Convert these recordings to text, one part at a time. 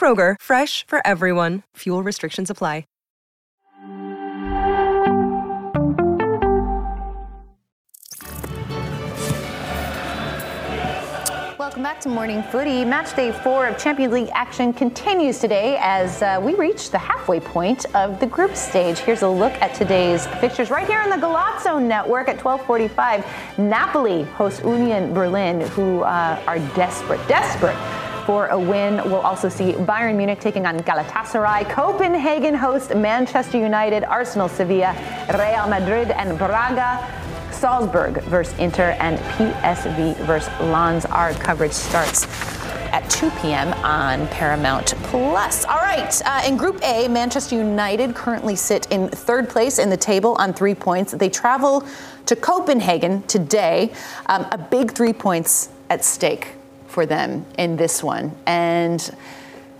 Kroger, fresh for everyone. Fuel restrictions apply. Welcome back to Morning Footy. Match day four of Champions League action continues today as uh, we reach the halfway point of the group stage. Here's a look at today's fixtures right here on the Golazo Network at 12:45. Napoli host Union Berlin, who uh, are desperate, desperate for a win. We'll also see Bayern Munich taking on Galatasaray. Copenhagen host Manchester United, Arsenal, Sevilla, Real Madrid, and Braga. Salzburg versus Inter and PSV versus Lens. Our coverage starts at 2 p.m. on Paramount Plus. All right, uh, in Group A, Manchester United currently sit in third place in the table on three points. They travel to Copenhagen today. Um, a big three points at stake for them in this one, and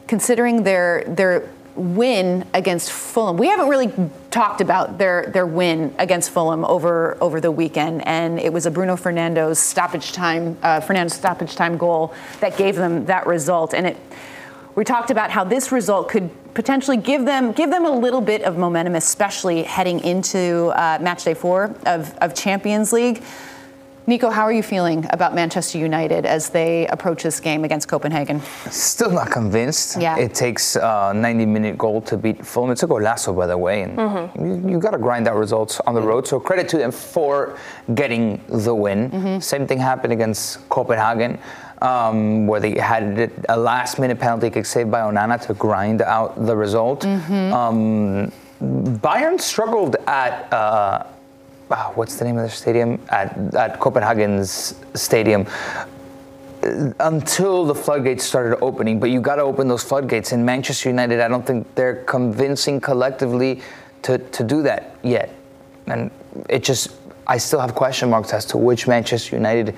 considering their their win against Fulham. We haven't really talked about their their win against Fulham over over the weekend, and it was a Bruno Fernandes stoppage time uh, Fernandes stoppage time goal that gave them that result. And it we talked about how this result could potentially give them give them a little bit of momentum, especially heading into uh, match day four of, of Champions League. Nico, how are you feeling about Manchester United as they approach this game against Copenhagen? Still not convinced. Yeah. It takes a 90 minute goal to beat Fulham. It's a golazo, by the way. And Mm-hmm. you, you got to grind out results on the road. So credit to them for getting the win. Mm-hmm. Same thing happened against Copenhagen. Um, where they had a last minute penalty kick saved by Onana to grind out the result. Mm-hmm. Um, Bayern struggled at uh, what's the name of the stadium? At, at Copenhagen's stadium until the floodgates started opening. But you got to open those floodgates. In Manchester United, I don't think they're convincing collectively to, to do that yet. And it just, I still have question marks as to which Manchester United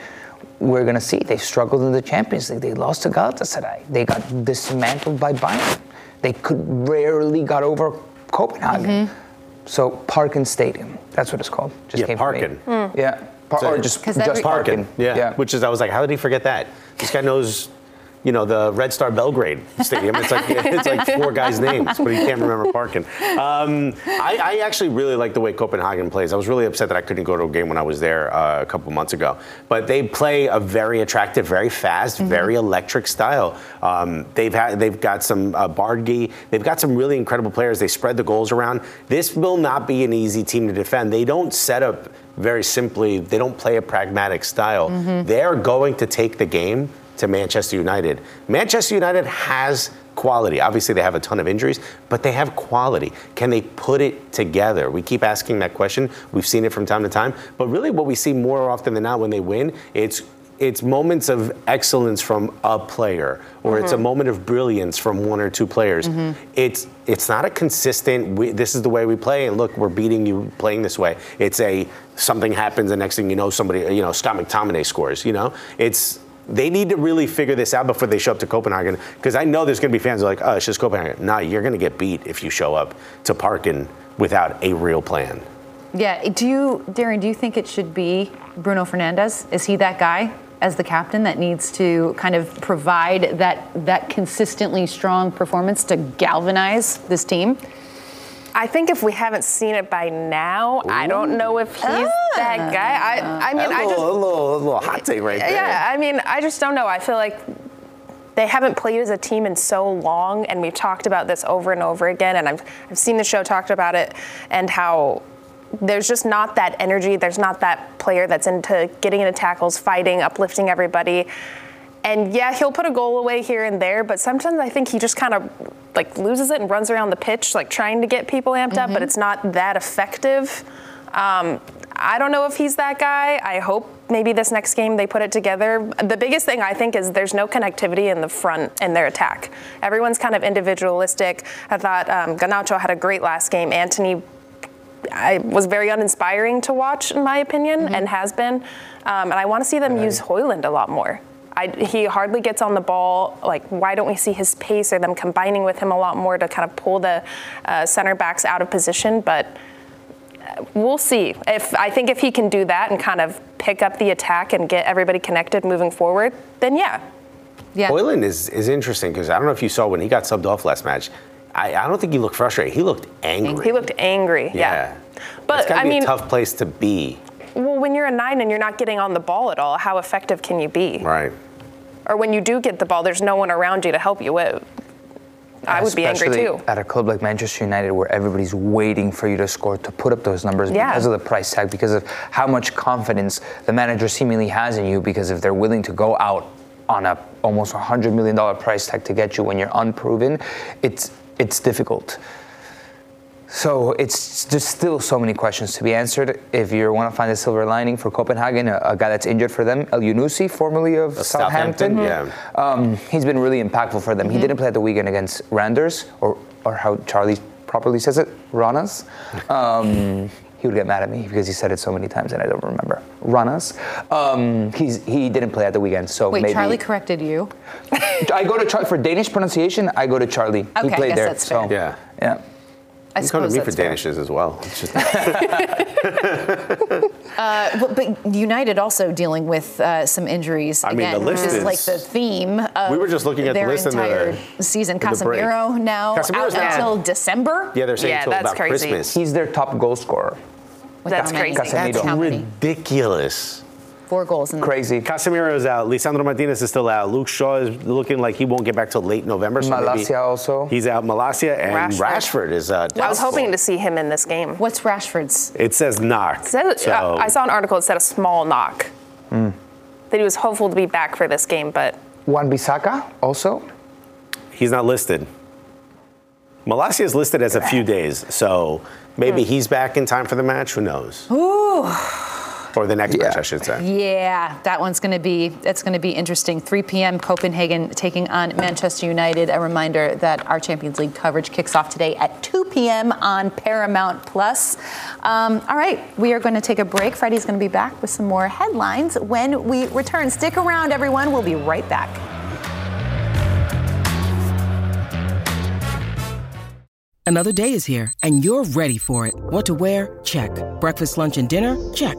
we're going to see. They struggled in the Champions League. They lost to Galatasaray. They got dismantled by Bayern. They could rarely got over Copenhagen. Mm-hmm. So Parken Stadium, that's what it's called. Just Yeah, came from me. Parken. Hmm. Yeah, Par- So- or just, 'Cause just every- Parken. Yeah. Which is, I was like, how did he forget that? This guy knows, you know, the Red Star Belgrade Stadium. It's like it's like four guys' names, but he can't remember Parken. Um, I, I actually really like the way Copenhagen plays. I was really upset that I couldn't go to a game when I was there uh, a couple months ago. But they play a very attractive, very fast, very electric style. Um, they've had they've got some uh. They've got some really incredible players. They spread the goals around. This will not be an easy team to defend. They don't set up very simply. They don't play a pragmatic style. They're going to take the game to Manchester United. Manchester United has quality. Obviously, they have a ton of injuries, but they have quality. Can they put it together? We keep asking that question. We've seen it from time to time, but really, what we see more often than not when they win, it's it's moments of excellence from a player, or it's a mm-hmm. moment of brilliance from one or two players. Mm-hmm. It's it's not a consistent. We, this is the way we play, and look, we're beating you playing this way. It's a something happens, and next thing you know, somebody, you know, Scott McTominay scores. You know, it's they need to really figure this out before they show up to Copenhagen. Because I know there's going to be fans who are like, oh, it's just Copenhagen. Nah, you're going to get beat if you show up to Parken without a real plan. Yeah. Do you, Darren? Do you think it should be Bruno Fernandes? Is he that guy as the captain that needs to kind of provide that that consistently strong performance to galvanize this team? I think if we haven't seen it by now, I don't know if he's that ah. guy. I, I mean, a, I little, just a, little, a little hot take right there. yeah, I mean, I just don't know. I feel like they haven't played as a team in so long, and we've talked about this over and over again. And I've, I've seen the show talked about it and how there's just not that energy. There's not that player that's into getting into tackles, fighting, uplifting everybody. And yeah, he'll put a goal away here and there, but sometimes I think he just kind of like loses it and runs around the pitch, like trying to get people amped mm-hmm. up, but mm-hmm. it's not that effective. Um, I don't know if he's that guy. I hope maybe this next game they put it together. The biggest thing I think is there's no connectivity in the front in their attack. Everyone's kind of individualistic. I thought um, Garnacho had a great last game. Antony I was very uninspiring to watch, in my opinion, mm-hmm. and has been. Um, and I want to see them use Højlund a lot more. I, he hardly gets on the ball. Like, why don't we see his pace or them combining with him a lot more to kind of pull the uh, center backs out of position? But uh, we'll see. If I think if he can do that and kind of pick up the attack and get everybody connected moving forward, then yeah. Yeah. Højlund is, is interesting because I don't know if you saw when he got subbed off last match. I, I don't think he looked frustrated. He looked angry. He looked angry. Yeah. yeah. But I mean, a tough place to be. Well, when you're a nine and you're not getting on the ball at all, how effective can you be? Right. Or when you do get the ball, there's no one around you to help you with. I would be angry too. At a club like Manchester United, where everybody's waiting for you to score to put up those numbers yeah. because of the price tag, because of how much confidence the manager seemingly has in you, because if they're willing to go out on a almost $100 million price tag to get you when you're unproven, it's it's difficult. So it's just still so many questions to be answered. If you want to find a silver lining for Copenhagen, a, a guy that's injured for them, Elyounoussi, formerly of Southampton, Southampton, yeah, um, he's been really impactful for them. Mm-hmm. He didn't play at the weekend against Randers, or or how Charlie properly says it, Ranas. Um, he would get mad at me because he said it so many times and I don't remember. Ranas. Um, he's, he didn't play at the weekend, so Wait, maybe. Charlie corrected you? I go to Charlie for Danish pronunciation. I go to Charlie. Okay, he played I there. so yeah, yeah. I you come to me for Danishes as well. uh, but, but, United also dealing with uh, some injuries I again, mean, which is, is, like the theme. we were just looking at their the list entire in the, season. Casemiro now Casemiro's out until December. Yeah, they're saying yeah, until about crazy. Christmas. He's their top goal scorer. That's crazy. That's ridiculous. Four goals in Crazy. Casemiro is out. Lisandro Martinez is still out. Luke Shaw is looking like he won't get back till late November. So Malacia also. He's out. Malacia and Rashford, Rashford is out. I was hoping to see him in this game. What's Rashford's? It says knock. It says, so. uh, I saw an article that said a small knock. Mm. That he was hopeful to be back for this game, but. Wan-Bissaka also? He's not listed. Malacia is listed as a few days, so maybe mm. he's back in time for the match. Who knows? Ooh. Or the next yeah. match, I should say. Yeah, that one's going to be that's going to be interesting. 3 p.m. Copenhagen taking on Manchester United. A reminder that our Champions League coverage kicks off today at 2 p.m. on Paramount Plus. Um, all right, we are going to take a break. Freddie's going to be back with some more headlines when we return. Stick around, everyone. We'll be right back. Another day is here, and you're ready for it. What to wear? Check. Breakfast, lunch, and dinner? Check.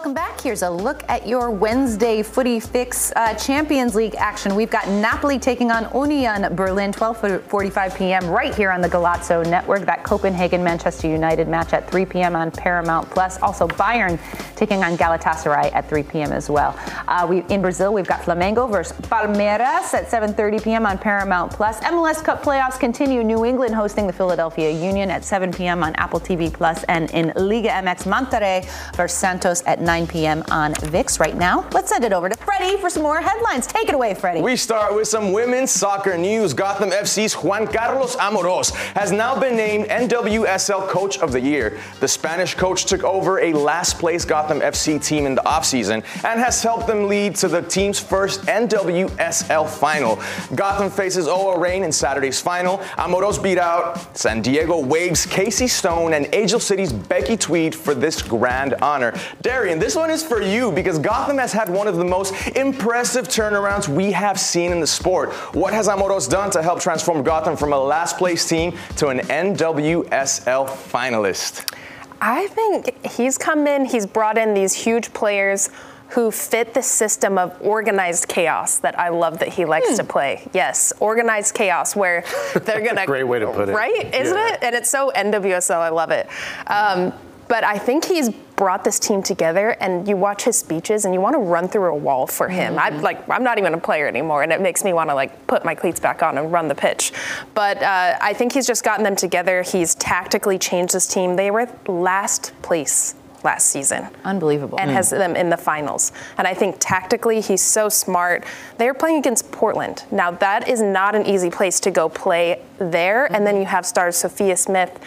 Welcome back. Here's a look at your Wednesday footy fix uh, Champions League action. We've got Napoli taking on Union Berlin, 12:45 p.m. right here on the Golazo Network. That Copenhagen Manchester United match at 3 p.m. on Paramount Plus. Also Bayern taking on Galatasaray at 3 p.m. as well. Uh, we in Brazil we've got Flamengo versus Palmeiras at 7:30 p.m. on Paramount Plus. MLS Cup playoffs continue. New England hosting the Philadelphia Union at 7 p.m. on Apple TV Plus, and in Liga MX Monterrey versus Santos at 9 p.m. on VIX right now. Let's send it over to Freddie for some more headlines. Take it away, Freddie. We start with some women's soccer news. Gotham FC's Juan Carlos Amorós has now been named NWSL Coach of the Year. The Spanish coach took over a last place Gotham FC team in the offseason and has helped them lead to the team's first NWSL final. Gotham faces OL Reign in Saturday's final. Amorós beat out San Diego Waves Casey Stoney and Angel City's Becki Tweed for this grand honor. Darian Darian, this one is for you because Gotham has had one of the most impressive turnarounds we have seen in the sport. What has Amorós done to help transform Gotham from a last place team to an NWSL finalist? I think he's come in, he's brought in these huge players who fit the system of organized chaos that I love that he likes to play. Yes, organized chaos where they're gonna Great way to put it. right, isn't Yeah. it? And it's so NWSL. I love it. Um, but I think he's brought this team together, and you watch his speeches, and you want to run through a wall for him. I mm-hmm. like. I'm not even a player anymore, and it makes me want to like put my cleats back on and run the pitch. But uh, I think he's just gotten them together. He's tactically changed this team. They were last place last season Unbelievable. and mm. has them in the finals. And I think tactically, he's so smart. They're playing against Portland. Now, that is not an easy place to go play there. Mm-hmm. And then you have stars Sophia Smith,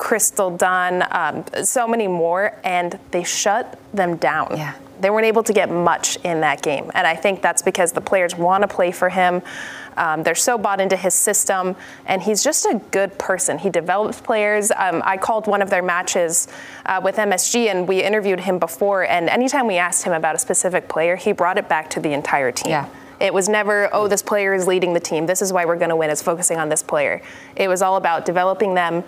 Crystal Dunn, um, so many more, and they shut them down. Yeah. They weren't able to get much in that game. And I think that's because the players want to play for him. Um, they're so bought into his system, and he's just a good person. He develops players. Um, I called one of their matches uh, with MSG, and we interviewed him before. And anytime we asked him about a specific player, he brought it back to the entire team. Yeah. It was never, oh, this player is leading the team. This is why we're going to win, is focusing on this player. It was all about developing them,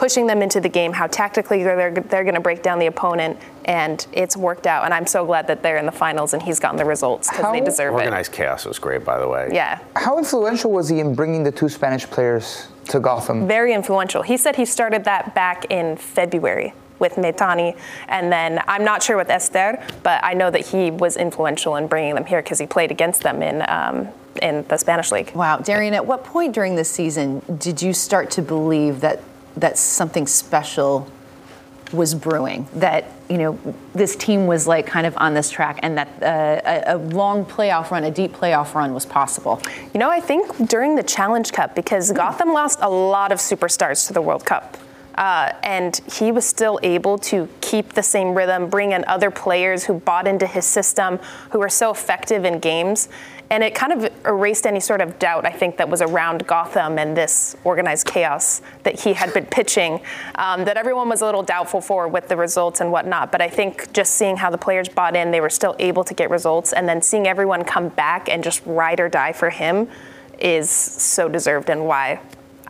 pushing them into the game, how tactically they're, they're going to break down the opponent, and it's worked out. And I'm so glad that they're in the finals and he's gotten the results because they How deserve it. Organized chaos was great, by the way. Yeah, How influential was he in bringing the two Spanish players to Gotham? very influential. He said he started that back in February with Maitane, and then I'm not sure with Esther, but I know that he was influential in bringing them here because he played against them in um, in the Spanish league. Wow, Darian, at what point during this season did you start to believe that that something special was brewing? That you know this team was like kind of on this track, and that uh, a, a long playoff run, a deep playoff run, was possible. You know, I think during the Challenge Cup, because Gotham lost a lot of superstars to the World Cup. Uh, and he was still able to keep the same rhythm, bring in other players who bought into his system, who were so effective in games. And it kind of erased any sort of doubt, I think, that was around Gotham and this organized chaos that he had been pitching, um, that everyone was a little doubtful for with the results and whatnot. But I think just seeing how the players bought in, they were still able to get results, and then seeing everyone come back and just ride or die for him is so deserved and why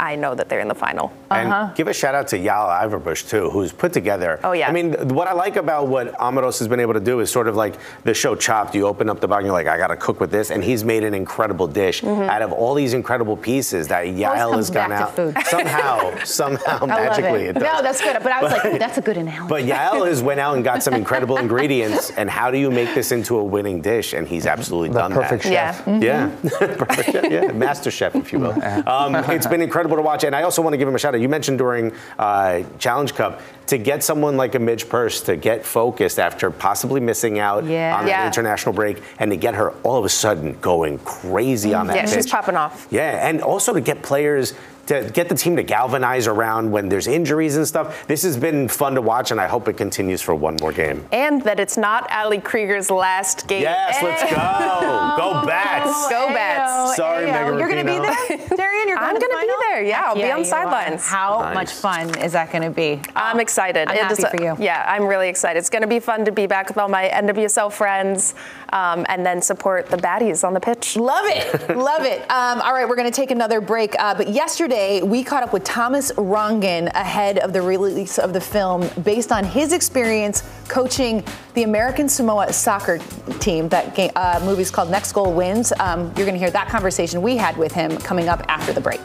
I know that they're in the final. And uh-huh. give a shout out to Yael Averbuch too, who's put together. Oh, yeah. I mean, what I like about what Amorós has been able to do is sort of like the show Chopped. You open up the box, and you're like, I got to cook with this, and he's made an incredible dish mm-hmm. out of all these incredible pieces that Yael has gone out. Somehow, somehow, I love magically, it. it does. No, that's good. But I was like, that's a good analogy. But Yael has went out and got some incredible ingredients. And how do you make this into a winning dish? And he's absolutely The done perfect that. chef. Yeah. Yeah, mm-hmm. Perfect chef, yeah, master chef, if you will. Um, it's been incredible to watch, and I also want to give him a shout out. You mentioned during uh, Challenge Cup to get someone like a Midge Purce to get focused after possibly missing out Yeah. on the Yeah. international break, and to get her all of a sudden going crazy on that Yeah, she's pitch. popping off. Yeah, and also to get players to get the team to galvanize around when there's injuries and stuff. This has been fun to watch, and I hope it continues for one more game. And that it's not Ali Krieger's last game. Yes, let's go. Go Bats. Go Bats. Sorry, Megan You're going to be there, Darian. You're I'm going to gonna be there. Yeah, I'll be on you are. sidelines. How Nice. much fun is that going to be? I'm excited. I'm It happy is- for you. Yeah, I'm really excited. It's going to be fun to be back with all my NWSL friends um, and then support the baddies on the pitch. Love it. Love it. Um, all right, we're going to take another break. Uh, but yesterday, we caught up with Thomas Rongen ahead of the release of the film based on his experience coaching the American Samoa soccer team. That game, uh, movie's called Next Goal Wins. Um, you're going to hear that conversation we had with him coming up after the break.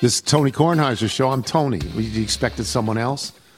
This is Tony Kornheiser's show. I'm Tony. You expected someone else?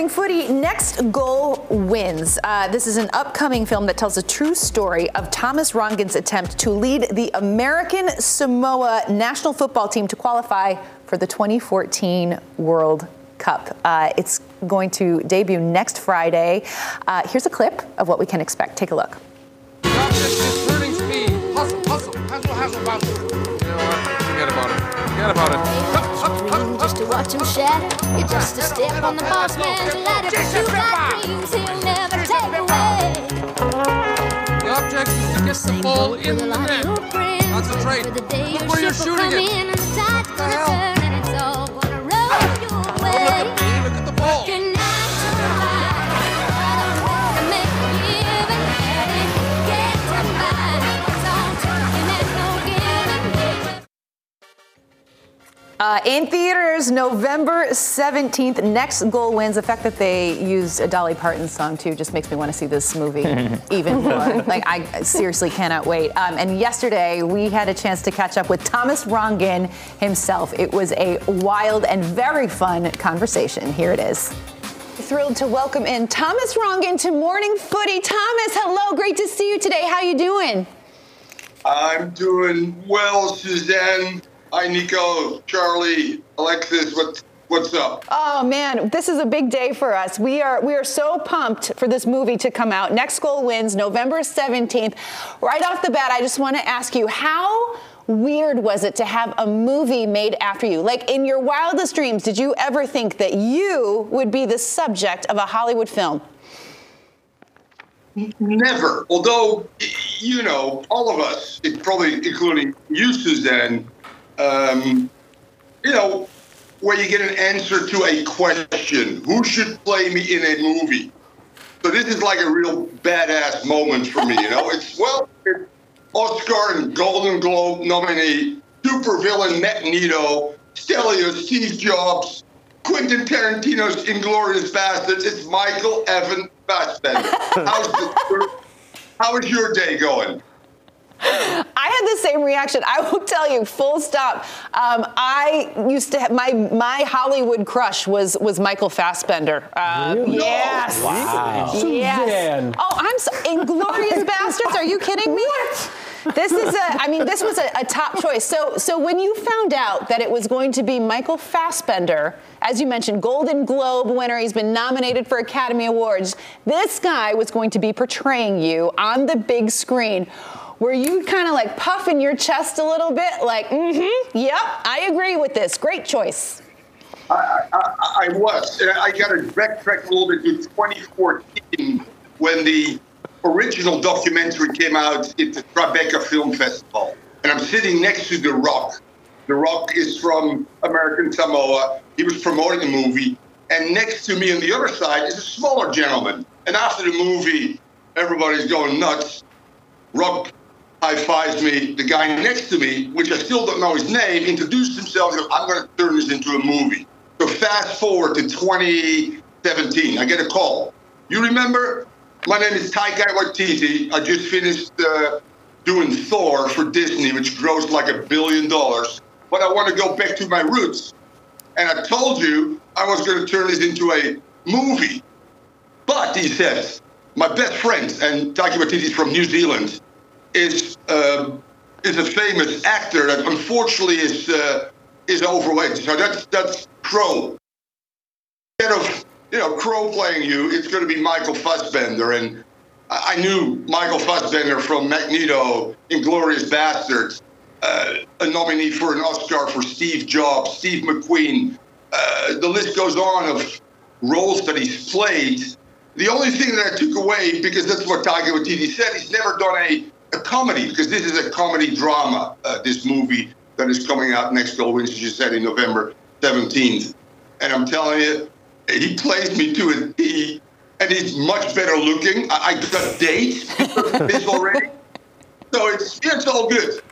Welcome back to Morning Morning Footy. Next goal wins. Uh, this is an upcoming film that tells a true story of Thomas Rongen's attempt to lead the American Samoa national football team to qualify for the 2014 World Cup. Uh, it's going to debut next Friday. Uh, here's a clip of what we can expect. Take a look. Turning speed. Hustle, hustle, hustle, hustle, hustle. You know what? Forget about it. Forget about it. Just to watch him shatter. You're just a step on the boss man's ladder. You got dreams he'll never take away. The object is to get the ball in the net. Concentrate. Look where you're shooting it. What the hell? And it's all gonna roll ah! your Don't look at me. Uh, in theaters, November 17th. Next goal wins. The fact that they used a Dolly Parton song too just makes me want to see this movie even more. Like I seriously cannot wait. Um, and yesterday we had a chance to catch up with Thomas Rongen himself. It was a wild and very fun conversation. Here it is. Thrilled to welcome in Thomas Rongen to Morning Footy. Thomas, hello, great to see you today. How you doing? I'm doing well, Suzanne. Hi, Nico, Charlie, Alexis. What's what's up? Oh man, this is a big day for us. We are we are so pumped for this movie to come out. Next Goal wins November 17th. Right off the bat, I just want to ask you how weird was it to have a movie made after you? Like in your wildest dreams, did you ever think that you would be the subject of a Hollywood film? Never. Although, you know, all of us, probably including you, Suzanne, um, you know, where you get an answer to a question: Who should play me in a movie? So this is like a real badass moment for me. You know, it's well, it's Oscar and Golden Globe nominee, supervillain Magneto, Stelio, Steve Jobs, Quentin Tarantino's Inglorious Bastards. It's Michael Evan Fassbender. How's the, how is your day going? I had the same reaction. I will tell you, full stop. Um, I used to have my my Hollywood crush was was Michael Fassbender. Um, Yes. Wow. Yes. Oh, I'm so Inglorious Bastards. Are you kidding me? What? This is a. I mean, this was a, a top choice. So so when you found out that it was going to be Michael Fassbender, as you mentioned, Golden Globe winner, he's been nominated for Academy Awards. This guy was going to be portraying you on the big screen. Were you kind of like puffing your chest a little bit, like, mm-hmm, yep, I agree with this. Great choice. I, I, I was. I got to backtrack a little bit to 2014 when the original documentary came out at the Tribeca Film Festival. And I'm sitting next to The Rock. The Rock is from American Samoa. He was promoting the movie. And next to me on the other side is a smaller gentleman. And after the movie, everybody's going nuts. Rock high fives me. The guy next to me, which I still don't know his name, introduced himself. I'm going to turn this into a movie. So fast forward to 2017, I get a call. You remember? My name is Taika Waititi. I just finished uh, doing Thor for Disney, which grossed like a billion dollars. But I want to go back to my roots. And I told you I was going to turn this into a movie. But he says, my best friend, and Taika Waititi is from New Zealand, is uh, is a famous actor that unfortunately is uh, is overweight. So that's that's Crowe. Instead of you know Crowe playing you, it's going to be Michael Fassbender, and I, knew Michael Fassbender from Magneto, Inglorious Bastards, uh, a nominee for an Oscar for Steve Jobs, Steve McQueen. Uh, the list goes on of roles that he's played. The only thing that I took away, because that's what Taika Waititi said, he's never done a, a comedy, because this is a comedy drama, uh, this movie that is coming out next Wins, as you said, in November 17th. And I'm telling you, he plays me to a T, and he's much better looking. I, I got dates this already. So it's, it's all good.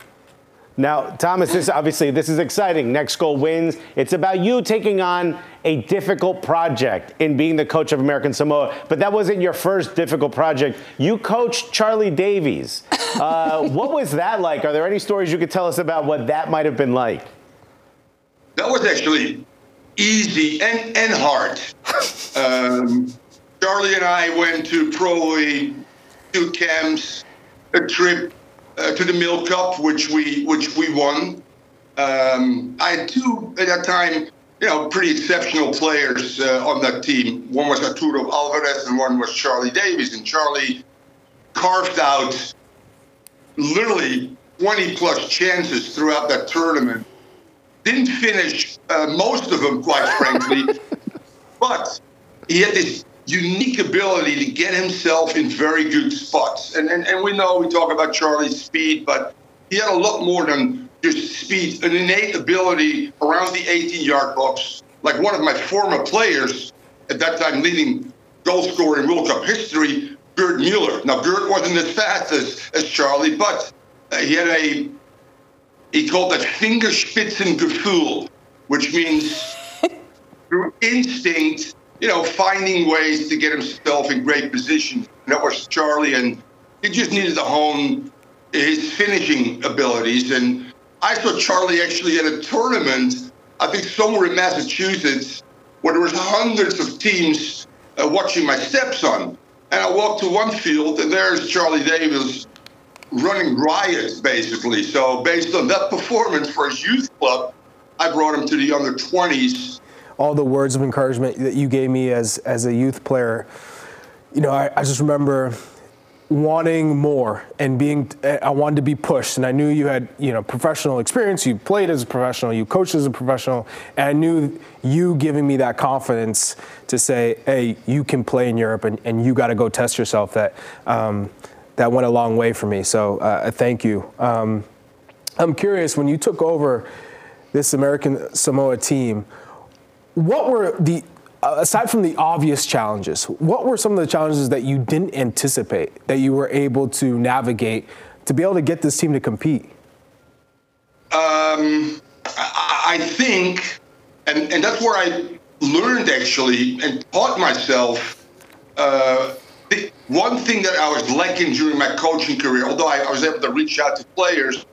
Now, Thomas, this obviously this is exciting. Next goal wins. It's about you taking on a difficult project in being the coach of American Samoa. But that wasn't your first difficult project. You coached Charlie Davies. Uh, what was that like? Are there any stories you could tell us about what that might have been like? That was actually easy and, and hard. Um, Charlie and I went to probably two camps, a trip uh, to the Milk Cup, which we which we won. Um, I had two at that time, you know, pretty exceptional players uh, on that team. One was Arturo Alvarez, and one was Charlie Davies. And Charlie carved out literally 20 plus chances throughout that tournament. Didn't finish uh, most of them, quite frankly, but he had this unique ability to get himself in very good spots. And, and, and we know we talk about Charlie's speed, but he had a lot more than just speed, an innate ability around the 18 yard box. Like one of my former players at that time, leading goal scorer in World Cup history, Gerd Mueller. Now, Gerd wasn't as fast as, as Charlie, but uh, he had a, he called that Fingerspitzengefühl, which means through instinct, you know, finding ways to get himself in great positions. And that was Charlie, and he just needed to hone his finishing abilities. And I saw Charlie actually at a tournament, I think somewhere in Massachusetts, where there was hundreds of teams uh, watching my stepson. And I walked to one field, and there's Charlie Davies running riots, basically. So based on that performance for his youth club, I brought him to the under 20s all the words of encouragement that you gave me as as a youth player. You know, I, I just remember wanting more and being I wanted to be pushed. And I knew you had you know professional experience. You played as a professional. You coached as a professional. And I knew you giving me that confidence to say hey you can play in Europe and, and you got to go test yourself. That um, that went a long way for me. So uh, thank you. Um, I'm curious when you took over this American Samoa team what were the uh, aside from the obvious challenges what were some of the challenges that you didn't anticipate that you were able to navigate to be able to get this team to compete um, I I think, and, and that's where I learned actually and taught myself. Uh, the one thing that I was lacking during my coaching career, although I, I was able to reach out to players,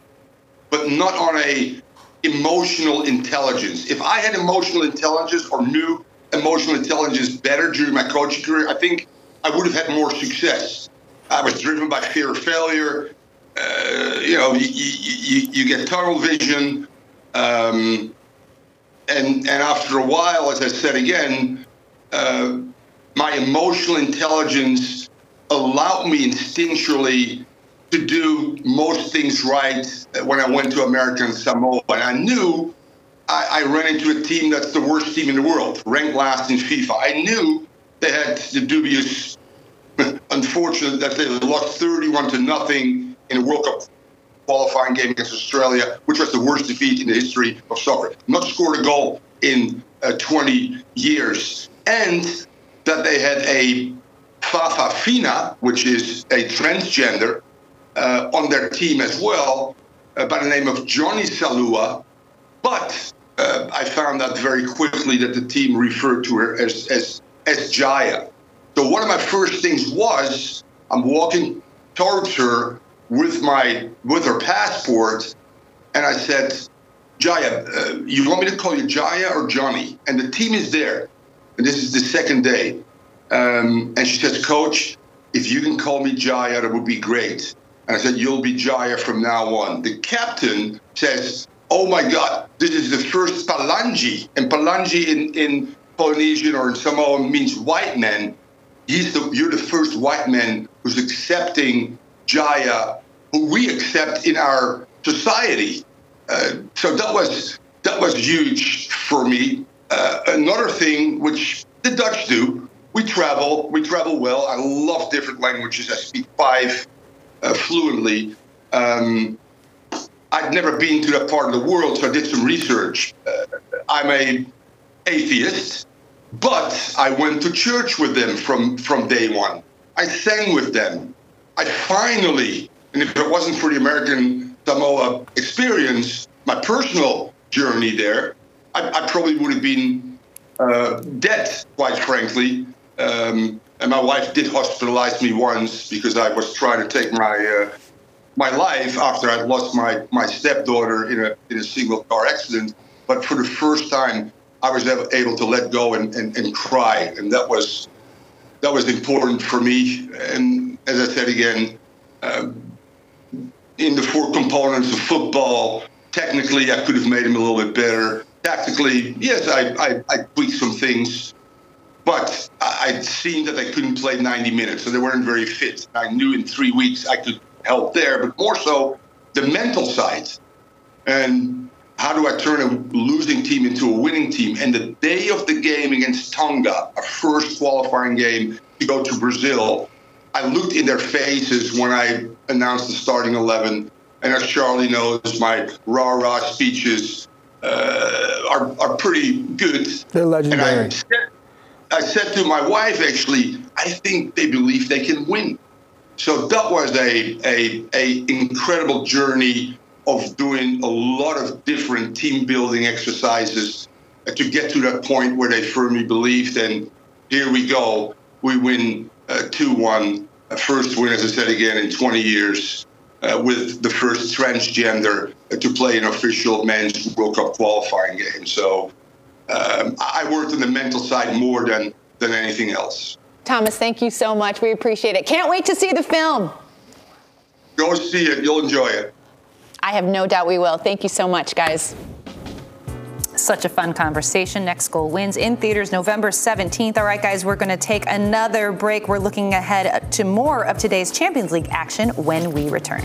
but not on a emotional intelligence. If I had emotional intelligence or knew emotional intelligence better during my coaching career, I think I would have had more success. I was driven by fear of failure. Uh, you know, you, you, you get tunnel vision. Um, and, and after a while, as I said again, uh, my emotional intelligence allowed me instinctually to do most things right when I went to American Samoa. And I knew I, I ran into a team that's the worst team in the world, ranked last in FIFA. I knew they had the dubious, unfortunate that they lost 31 to nothing in a World Cup qualifying game against Australia, which was the worst defeat in the history of soccer. Not scored a goal in uh, 20 years. And that they had a fa'afafine, which is a transgender, uh, on their team as well, uh, by the name of Johnny Saelua. But uh, I found out very quickly that the team referred to her as, as, as Jaya. So one of my first things was I'm walking towards her with my with her passport, and I said, Jaya, uh, you want me to call you Jaya or Johnny? And the team is there, and this is the second day. Um, and she says, Coach, if you can call me Jaya, that would be great. And I said, You'll be Jaya from now on. The captain says, Oh my God, this is the first Palangi. And Palangi in, in Polynesian or in Samoan means white man. He's the, you're the first white man who's accepting Jaya, who we accept in our society. Uh, so that was that was huge for me. Uh, another thing which the Dutch do, we travel, we travel well. I love different languages. I speak five uh, fluently. Um, I'd never been to that part of the world, so I did some research. Uh, I'm a atheist, but I went to church with them from from day one. I sang with them. I finally, and if it wasn't for the American Samoa experience, my personal journey there, I, I probably would have been uh, dead, quite frankly. Um, and my wife did hospitalize me once because I was trying to take my uh, my life after I'd lost my my stepdaughter in a in a single car accident. But for the first time I was able to let go and, and, and cry, and that was that was important for me. And as I said again, uh, in the four components of football, technically I could have made him a little bit better. Tactically, yes, I, I, I tweaked some things, but I- I'd seen that I couldn't play 90 minutes, so they weren't very fit. I knew in three weeks I could help there, but more so the mental side. And how do I turn a losing team into a winning team? And the day of the game against Tonga, our first qualifying game to go to Brazil, I looked in their faces when I announced the starting 11. And as Charlie knows, my rah rah speeches uh, are, are pretty good. They're And legendary. I said, I said to my wife, actually, I think they believe they can win. So that was a, a, a incredible journey of doing a lot of different team building exercises to get to that point where they firmly believed. And here we go. We win uh, 2 1. Uh, First win, as I said again, in 20 years uh, with the first transgender to play an official men's World Cup qualifying game. So um, I worked on the mental side more than, than anything else. Thomas, thank you so much. We appreciate it. Can't wait to see the film. Go see it. You'll enjoy it. I have no doubt we will. Thank you so much, guys. Such a fun conversation. Next Goal wins in theaters November 17th. All right, guys, we're going to take another break. We're looking ahead to more of today's Champions League action when we return.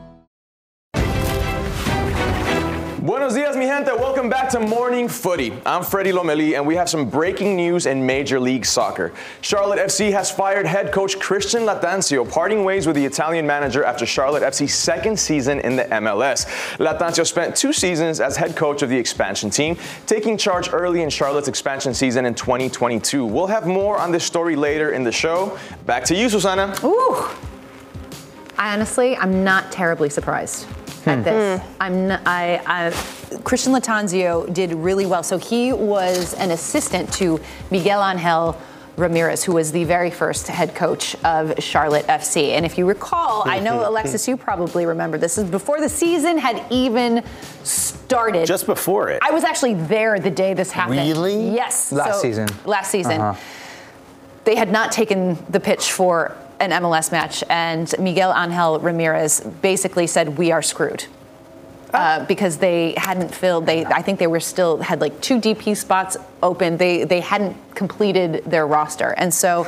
Buenos dias, mi gente. Welcome back to Morning Footy. I'm Freddie Lomeli, and we have some breaking news in Major League Soccer. Charlotte FC has fired head coach Christian Lattanzio, parting ways with the Italian manager after Charlotte FC's second season in the MLS. Lattanzio spent two seasons as head coach of the expansion team, taking charge early in Charlotte's expansion season in 2022. We'll have more on this story later in the show. Back to you, Susannah. Ooh. I honestly, I'm not terribly surprised at this. I'm n I I Christian Lattanzio did really well. So he was an assistant to Miguel Angel Ramirez, who was the very first head coach of Charlotte FC. And if you recall, I know Alexis, you probably remember this is before the season had even started. Just before it. I was actually there the day this happened. Really? Yes. Last season. Last season Uh-huh. they had not taken the pitch for an MLS match, and Miguel Angel Ramirez basically said, "We are screwed." Uh, because they hadn't filled, they I think they were still had like two DP spots open. They they hadn't completed their roster, and so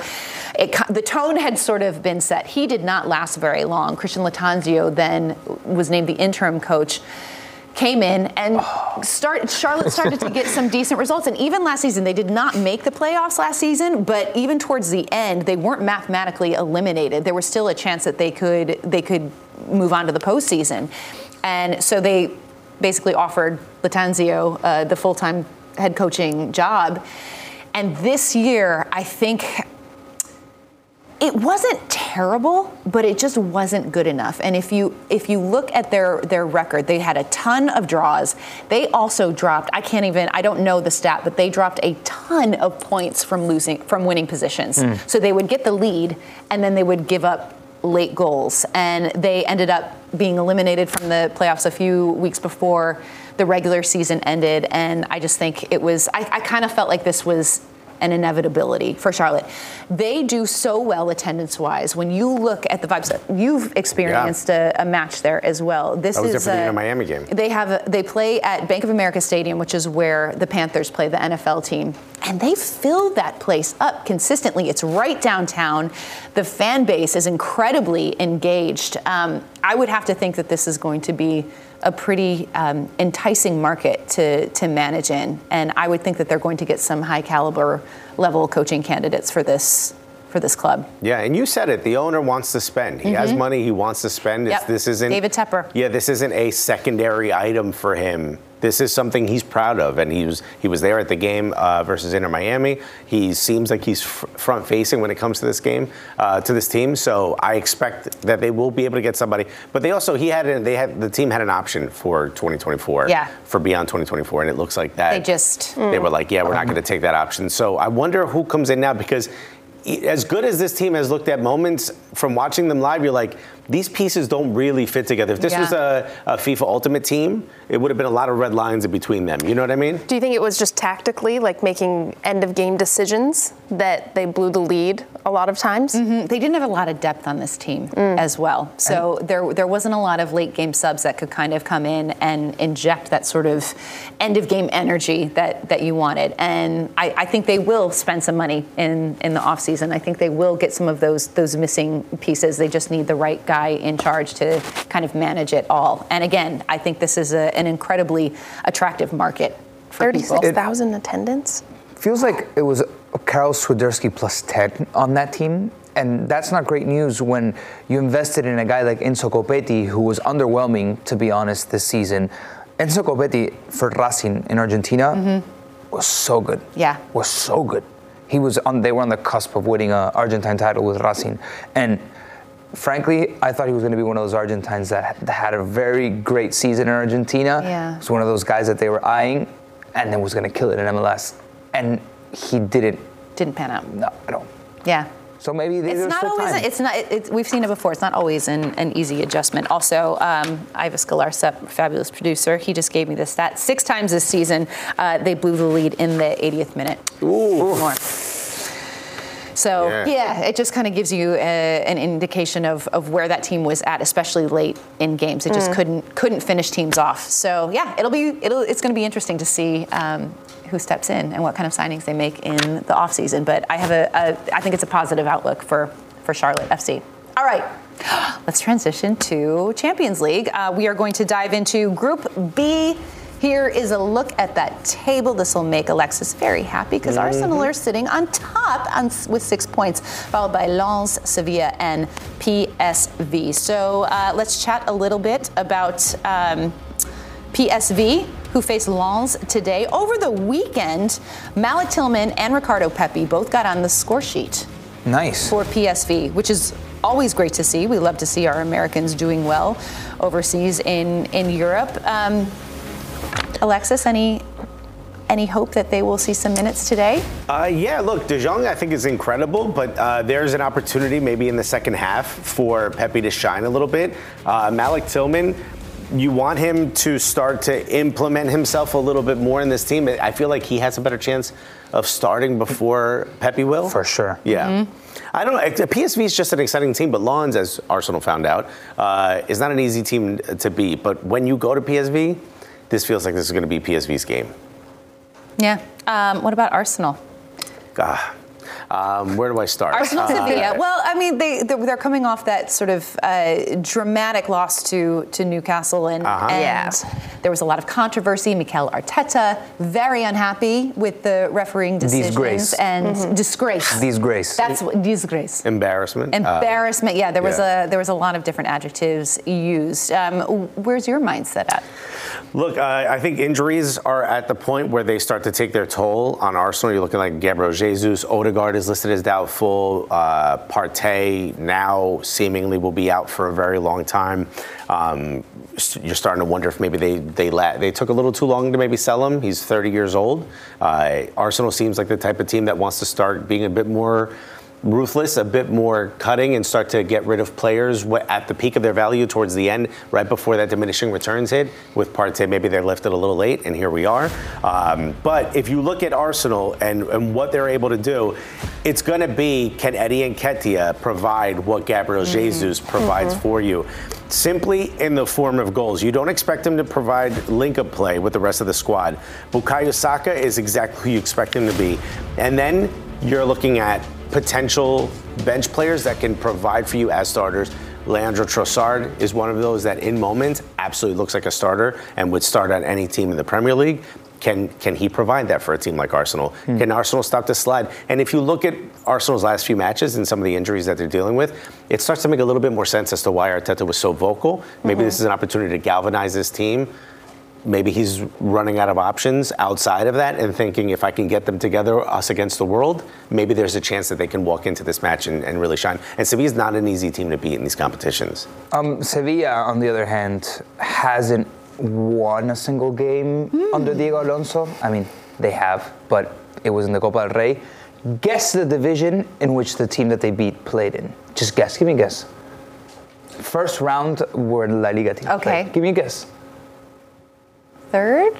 it, the tone had sort of been set. He did not last very long. Christian Lattanzio then was named the interim coach came in and start Charlotte started to get some decent results. And even last season they did not make the playoffs last season but even towards the end they weren't mathematically eliminated. There was still a chance that they could they could move on to the postseason. And so they basically offered Lattanzio uh, the full-time head coaching job. And this year I think it wasn't terrible, but it just wasn't good enough. And if you if you look at their their record, they had a ton of draws. They also dropped. I can't even. I don't know the stat, but they dropped a ton of points from losing from winning positions. Mm. So they would get the lead, and then they would give up late goals, and they ended up being eliminated from the playoffs a few weeks before the regular season ended. And I just think it was. I, I kind of felt like this was an inevitability for Charlotte. They do so well attendance wise. When you look at the vibes, you've experienced a, a match there as well. This is a, Miami game. They have they play at Bank of America Stadium, which is where the Panthers play the NFL team, and they fill that place up consistently. It's right downtown. The fan base is incredibly engaged. Um, I would have to think that this is going to be a pretty um, enticing market to to manage in, and I would think that they're going to get some high caliber level coaching candidates for this for this club. Yeah, and you said it. The owner wants to spend. He has Mhm. money. He wants to spend. Yep. This isn't David Tepper. Yeah, this isn't a secondary item for him. This is something he's proud of, and he was he was there at the game uh, versus Inter Miami. He seems like he's fr- front facing when it comes to this game, uh, to this team. So I expect that they will be able to get somebody. But they also he had an, they had the team had an option for 2024. Yeah. For beyond 2024, and it looks like that They just- they were like, yeah, we're not going to take that option. So I wonder who comes in now because. As good as this team has looked at moments from watching them live, you're like, these pieces don't really fit together. If this Yeah. was a, a FIFA Ultimate team, it would have been a lot of red lines in between them. You know what I mean? Do you think it was just tactically, like making end of game decisions, that they blew the lead a lot of times? Mhm. They didn't have a lot of depth on this team as well. So there, there wasn't a lot of late game subs that could kind of come in and inject that sort of end of game energy that, that you wanted. And I, I think they will spend some money in, in the offseason. I think they will get some of those, those missing pieces. They just need the right guy in charge to kind of manage it all. And again, I think this is a, an incredibly attractive market for people. 36,000 attendance? Feels like it was Karol Swiderski plus 10 on that team. And that's not great news when you invested in a guy like Enzo Copetti, who was underwhelming, to be honest, this season. Enzo Copetti for Racing in Argentina mm-hmm. was so good. Yeah. Was so good. He was on. They were on the cusp of winning a Argentine title with Racing, and frankly, I thought he was going to be one of those Argentines that had a very great season in Argentina. Yeah. Was one of those guys that they were eyeing, and then was going to kill it in MLS, and he didn't. Didn't pan out. No, I don't. Yeah. So maybe It's not always. time. It's not. It, it's, we've seen it before. It's not always an, an easy adjustment. Also, um, Ives Galarcep, fabulous producer, he just gave me this stat. Six times this season, uh, they blew the lead in the 80th minute. Ooh. More. So Yeah. yeah, it just kind of gives you a, an indication of, of where that team was at, especially late in games. It just Mm. couldn't couldn't finish teams off. So yeah, it'll be it'll it's going to be interesting to see um, who steps in and what kind of signings they make in the offseason. But I have a, a I think it's a positive outlook for for Charlotte FC. All right. Let's transition to Champions League. Uh, we are going to dive into Group B. Here is a look at that table. This will make Alexis very happy because Arsenal are sitting on top on, with six points, followed by Lens, Sevilla, and PSV. So uh, let's chat a little bit about um, PSV, who faced Lens today. Over the weekend, Malik Tillman and Ricardo Pepi both got on the score sheet Nice. for PSV, which is always great to see. We love to see our Americans doing well overseas in in Europe. Um, Alexis, any any hope that they will see some minutes today? Uh, yeah, look, De Jong I think is incredible, but uh, there's an opportunity maybe in the second half for Pepi to shine a little bit. Uh, Malik Tillman, you want him to start to implement himself a little bit more in this team. I feel like he has a better chance of starting before Pepi will. For sure. Yeah. I don't know. PSV is just an exciting team, but Lens, as Arsenal found out, uh, is not an easy team to beat. But when you go to PSV, this feels like this is going to be PSV's game. Yeah. Um, what about Arsenal? Ah, um, where do I start? Arsenal Uh, Sevilla. Well, I mean, they they're they're coming off that sort of uh, dramatic loss to to Newcastle, and, Uh-huh. and Yeah. there was a lot of controversy. Mikel Arteta very unhappy with the refereeing decisions Disgrace. and disgrace. Disgrace. That's what disgrace. Embarrassment. Uh, Embarrassment. yeah, there was yeah. a there was a lot of different adjectives used. Um, where's your mindset at? Look, uh, I think injuries are at the point where they start to take their toll on Arsenal. You're looking like Gabriel Jesus, Odegaard is listed as doubtful. Uh, Partey now seemingly will be out for a very long time. Um, you're starting to wonder if maybe they they they took a little too long to maybe sell him. He's 30 years old. Uh, Arsenal seems like the type of team that wants to start being a bit more ruthless, a bit more cutting, and start to get rid of players at the peak of their value towards the end, right before that diminishing returns hit. With Partey, maybe they lifted a little late, and here we are. Um, but if you look at Arsenal and, and what they're able to do, it's going to be can Eddie Nketiah provide what Gabriel Jesus provides for you? Simply in the form of goals. You don't expect him to provide link up play with the rest of the squad. Bukayo Saka is exactly who you expect him to be. And then you're looking at potential bench players that can provide for you as starters. Leandro Trossard is one of those that, in moments, absolutely looks like a starter and would start on any team in the Premier League. Can can he provide that for a team like Arsenal? Can Arsenal stop the slide? And if you look at Arsenal's last few matches and some of the injuries that they're dealing with, it starts to make a little bit more sense as to why Arteta was so vocal. Maybe Mhm. this is an opportunity to galvanize this team maybe he's running out of options outside of that and thinking if I can get them together, us against the world, maybe there's a chance that they can walk into this match and, and really shine. And Sevilla's not an easy team to beat in these competitions. Um, Sevilla, on the other hand, hasn't won a single game under Diego Alonso. I mean, they have, but it was in the Copa del Rey. Guess the division in which the team that they beat played in. Just guess. Give me a guess. First round were La Liga team. Okay. Give me a guess. Third?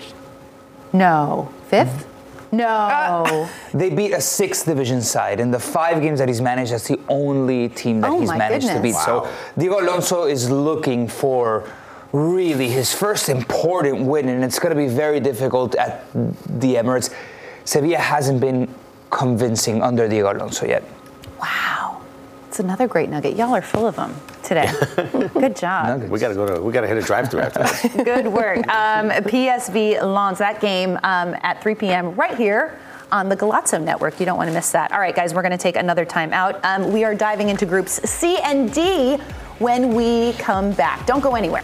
No. Fifth? No. They beat a sixth division side. In the five games that he's managed, that's the only team that Oh he's managed to beat. goodness. So Diego Alonso is looking for really his first important win, and it's going to be very difficult at the Emirates. Sevilla hasn't been convincing under Diego Alonso yet. wow. It's another great nugget. Y'all are full of them today. Good job. We gotta go to we gotta hit a drive-through after this. Good work. Um, PSV Lens, that game um, at 3 p.m. right here on the Golazo Network. You don't want to miss that. All right, guys, we're going to take another time out. Um, we are diving into groups C and D when we come back. Don't go anywhere.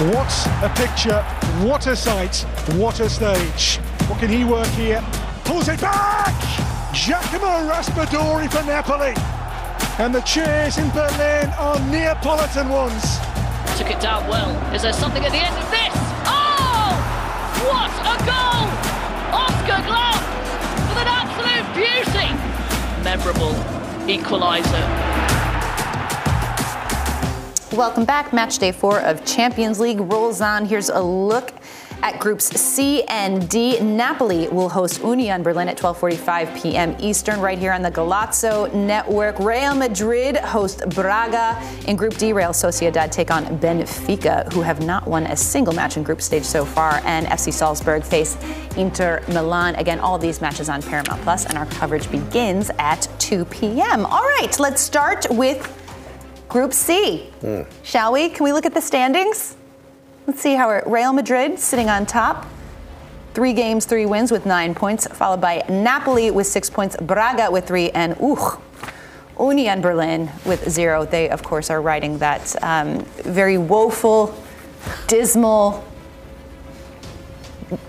What a picture, what a sight, what a stage. What can he work here? Pulls it back! Giacomo Raspadori for Napoli. And the cheers in Berlin are Neapolitan ones. Took it down well. Is there something at the end of this? Oh! What a goal! Oscar Gloukh with an absolute beauty. Memorable equaliser. Welcome back. Match day four of Champions League rolls on. Here's a look at groups C and D. Napoli will host Union Berlin at 12:45 p.m. Eastern, right here on the Golazo Network. Real Madrid host Braga in Group D. Real Sociedad take on Benfica, who have not won a single match in group stage so far, and FC Salzburg face Inter Milan. Again, all these matches on Paramount Plus, and our coverage begins at 2 p.m. All right, let's start with Group C. Shall we? Can we look at the standings? Let's see how we're Real Madrid sitting on top. Three games, three wins with nine points, followed by Napoli with six points, Braga with three, and ooh, Union Berlin with zero. They, of course, are riding that um, very woeful, dismal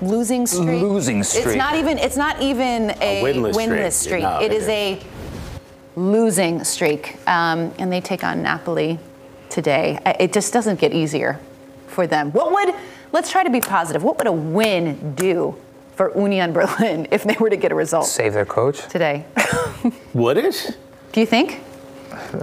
losing streak. Losing It's not even. It's not even a, winless streak. streak. No, it it is a losing streak, um, and they take on Napoli today. It just doesn't get easier for them. What would? Let's try to be positive. What would a win do for Union Berlin if they were to get a result Save their coach. today? Would it? Do you think?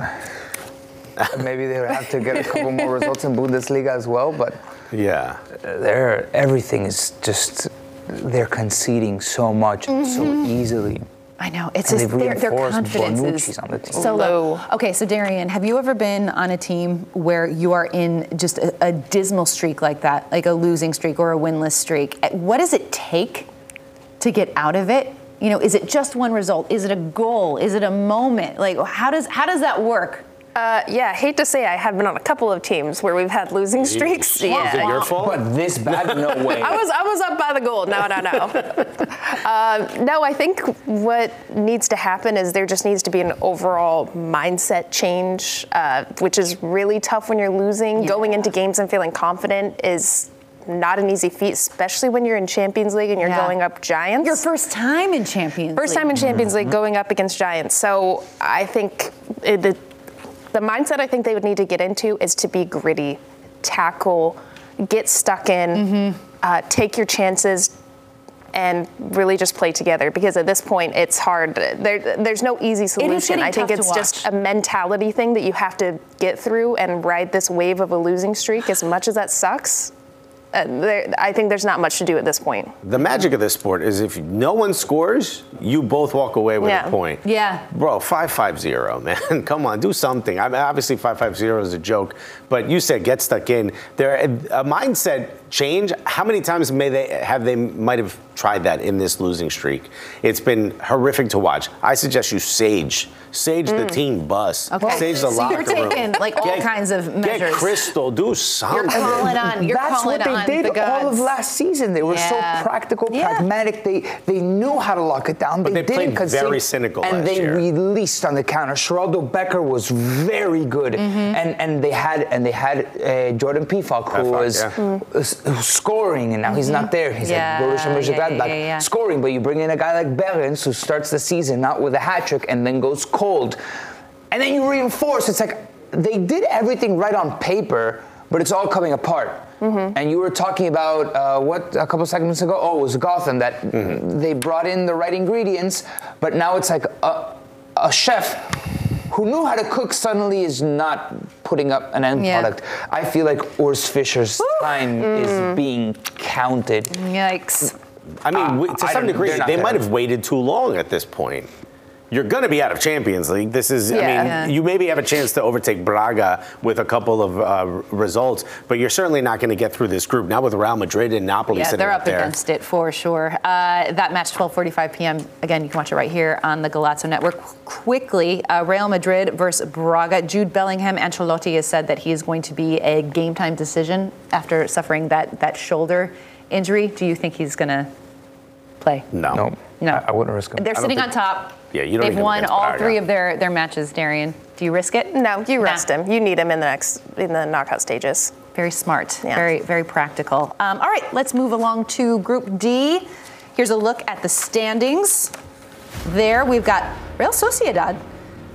Maybe they would have to get a couple more results in Bundesliga as well, but Yeah. they're everything is just they're conceding so much so Mhm. easily. I know. It's And just their, their confidence Bonucci's is on the team. so low. Okay, so Darian, have you ever been on a team where you are in just a, a dismal streak like that, like a losing streak or a winless streak? Eh, What does it take to get out of it? You know, is it just one result? Is it a goal? Is it a moment? Like, how does how does that work? Uh, yeah, hate to say I have been on a couple of teams where we've had losing streaks. yeah. But this bad? No way. I was I was up by the goal. No, no, no. uh, no, I think what needs to happen is there just needs to be an overall mindset change, uh, which is really tough when you're losing. Going into games and feeling confident is not an easy feat, especially when you're in Champions League and you're Yeah. going up giants. Your first time in Champions First time in Champions League going up against giants. So I think it, the, the mindset I think they would need to get into is to be gritty, tackle, get stuck in, uh, take your chances, and really just play together. Because at this point, it's hard. There, there's no easy solution. I think it's just a mentality thing that you have to get through and ride this wave of a losing streak. As much as that sucks, uh, there, I think there's not much to do at this point. The magic of this sport is if no one scores, you both walk away with Yeah. a point. Yeah. Bro, 550, man. Come on, do something. I mean, obviously, 550 is a joke, but you said get stuck in. There, a mindset change. How many times may they have they might have tried that in this losing streak? It's been horrific to watch. I suggest you sage, sage the Mm. team bus, Okay. sage the So locker you're room. taking, like, all kinds of measures. Get crystal, do something. You're calling on- you're That's calling what they on did the all of last season. They were Yeah. so practical, pragmatic. They they knew how to lock it down. But they didn't played concede, very cynical and last they year. released on the counter. Sheraldo Becker was very good, Mm-hmm. and and they had and they had uh, Jordan Pefok who Pefok, was yeah. was- who was scoring, and now he's not there. He's Yeah, at Borussia yeah, Mönchengladbach yeah, yeah, yeah. scoring. But you bring in a guy like Behrens who starts the season not with a hat trick and then goes cold, and then you reinforce. It's like they did everything right on paper, but it's all coming apart. Mm-hmm. And you were talking about uh, what a couple of seconds ago? Oh, it was Gotham that mm-hmm. they brought in the right ingredients, but now it's like a, a chef who knew how to cook suddenly is not putting up an end Yeah. product. I feel like Urs Fischer's time is mm. being counted. Yikes. I mean, Uh, to I some degree, they're not they there. might have waited too long at this point. You're going to be out of Champions League. This is, I mean, Yeah. you maybe have a chance to overtake Braga with a couple of uh, results, but you're certainly not going to get through this group. Now with Real Madrid and Napoli Yeah, sitting they're up up there. against it for sure. Uh, that match, 12:45 p.m. Again, you can watch it right here on the Golazo Network. Quickly, uh, Real Madrid versus Braga. Jude Bellingham, Ancelotti has said that he is going to be a game time decision after suffering that that shoulder injury. Do you think he's going to play? No. No, No. I, I wouldn't risk him. They're sitting think- on top. Yeah, you don't They've need him won all Braga. three of their, their matches, Darian. Do you risk it? No, you Nah. rest him. You need him in the next in the knockout stages. Very smart. Yeah. Very, very practical. Um, all right, let's move along to Group D. Here's a look at the standings. There, we've got Real Sociedad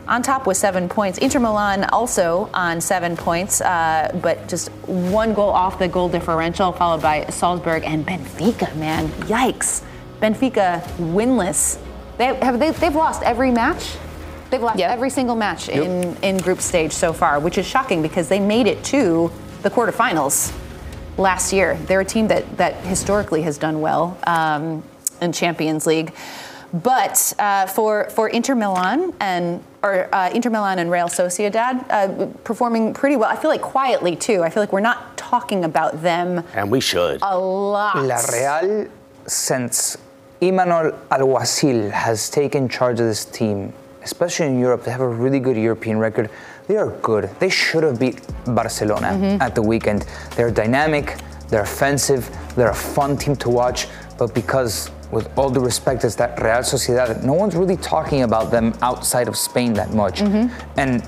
on top with seven points. Inter Milan also on seven points, uh, but just one goal off the goal differential, followed by Salzburg and Benfica. Man, yikes! Benfica winless. They have they, they've lost every match. They've lost every single match in, in group stage so far, which is shocking because they made it to the quarterfinals last year. They're a team that, that historically has done well um, in Champions League. But uh, for, for Inter Milan and or uh, Inter Milan and Real Sociedad uh, performing pretty well. I feel like quietly too. I feel like we're not talking about them And we should. a lot. La Real, since Imanol Alguacil has taken charge of this team, especially in Europe, they have a really good European record. They are good. They should have beat Barcelona Mm-hmm. at the weekend. They're dynamic, they're offensive, they're a fun team to watch, but because with all due respect, is that Real Sociedad, no one's really talking about them outside of Spain that much. Mm-hmm. And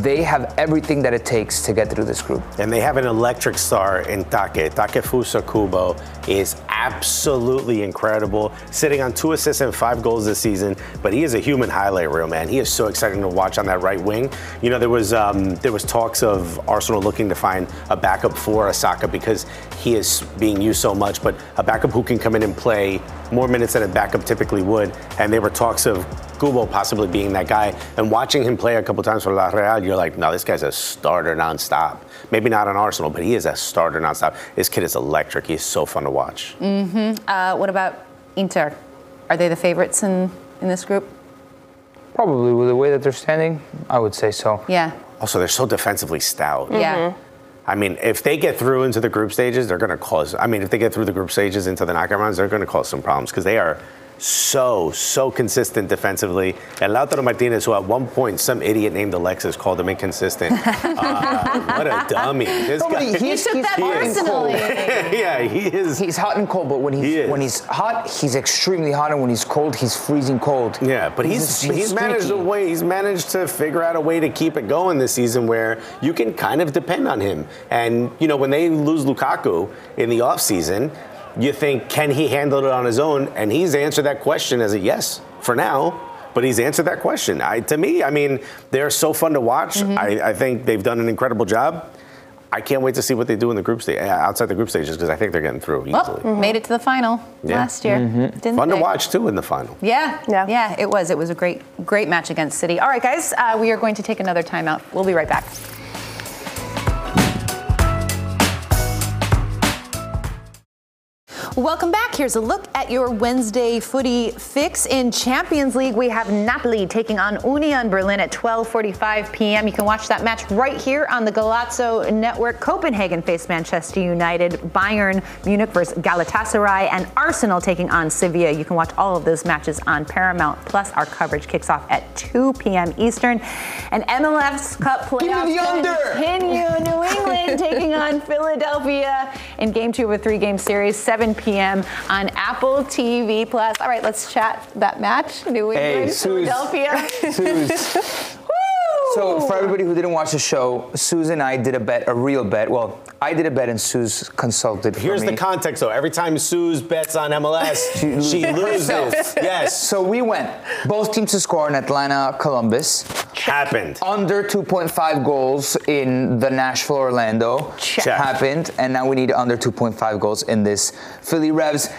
they have everything that it takes to get through this group. And they have an electric star in Take. Takefusa Kubo is absolutely incredible, sitting on two assists and five goals this season. But he is a human highlight reel, man. He is so exciting to watch on that right wing. You know, there was um, there was talks of Arsenal looking to find a backup for Asaka because he is being used so much, but a backup who can come in and play more minutes than a backup typically would. And there were talks of Kubo possibly being that guy. And watching him play a couple times for La Real, you're like, no, this guy's a starter nonstop. Maybe not on Arsenal, but he is a starter nonstop. This kid is electric. He's so fun to watch. Mm-hmm. Uh, what about Inter? Are they the favorites in, in this group? Probably with the way that they're standing, I would say so. Yeah. Also, they're so defensively stout. Yeah. I mean, if they get through into the group stages, they're going to cause. I mean, if they get through the group stages into the knockout rounds, they're going to cause some problems because they are so so consistent defensively. And Lautaro Martinez, who at one point some idiot named Alexis called him inconsistent. uh, what a dummy! This No, guy, he- he's- he's he is- personally. yeah, he is. He's hot and cold, but when he's He when he's hot, he's extremely hot, and when he's cold, he's freezing cold. Yeah, but he's he's, managed a way. He's managed to figure out a way to keep it going this season, where you can kind of depend on him. And you know, when they lose Lukaku in the offseason, you think, can he handle it on his own? And he's answered that question as a yes for now. But he's answered that question. I, to me, I mean, they're so fun to watch. Mm-hmm. I, I think they've done an incredible job. I can't wait to see what they do in the group stage, outside the group stages, because I think they're getting through easily. Well, made it to the final Yeah. last year. Didn't Fun they? to watch too in the final. Yeah, Yeah. yeah, it was. It was a great, great match against City. All right, guys, uh, we are going to take another timeout. We'll be right back. Welcome back. Here's a look at your Wednesday footy fix in Champions League. We have Napoli taking on Union Berlin at 12:45 p.m. You can watch that match right here on the Golazo Network. Copenhagen face Manchester United, Bayern Munich versus Galatasaray, and Arsenal taking on Sevilla. You can watch all of those matches on Paramount Plus. Our coverage kicks off at 2 p.m. Eastern, and MLS Cup playoffs continue. New England taking on Philadelphia in Game Two of a three-game series, 7 p.m. on Apple TV Plus. All right, let's chat that match. New England, Suze. Philadelphia. Suze. So for everybody who didn't watch the show, Suze and I did a bet, a real bet. Well, I did a bet and Suze consulted Here's the context, though. Every time Suze bets on MLS, she, loses. yes. So we went. Both teams to score in Atlanta, Columbus. Happened. Under 2.5 goals in the Nashville, Orlando. Check. Happened. And now we need under 2.5 goals in this Philly Revs.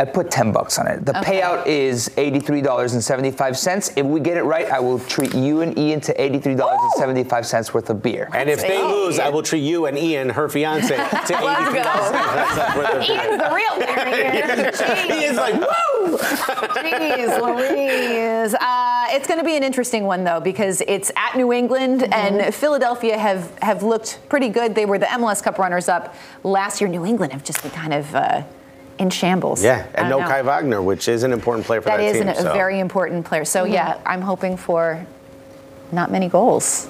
I put 10 bucks on it. The Okay. payout is $83.75. If we get it right, I will treat you and Ian to $83.75 worth of beer. And if they lose, I will treat you and Ian, her fiance, to Let's $83 go. worth of beer. Ian's the real winner here. Jeez. Ian's like, woo! Jeez Louise. Uh, it's going to be an interesting one, though, because it's at New England, and Philadelphia have, have looked pretty good. They were the MLS Cup runners up last year. New England have just been kind of uh, in shambles. Yeah, and no know. Kai Wagner, which is an important player for that, That is team. an, a very important player. So, yeah, mm-hmm. I'm hoping for not many goals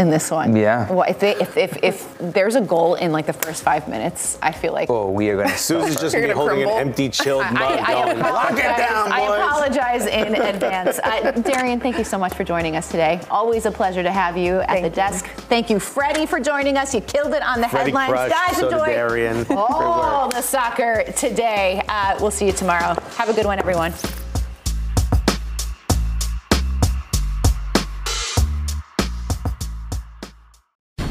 in this one. Yeah. Well, if, they, if, if, if there's a goal in like the first five minutes, I feel like. Oh, we are going to. Susan's just You're gonna be holding crumble. an empty, chilled I- mug I, lock it apologize. down, I apologize in advance. Uh, Darian, thank you so much for joining us today. Always a pleasure to have you at the desk. Thank you, Freddie, for joining us. You killed it on the Freddie headlines. crushed, Guys, so enjoy Darian. All the soccer today. Uh, we'll see you tomorrow. Have a good one, everyone.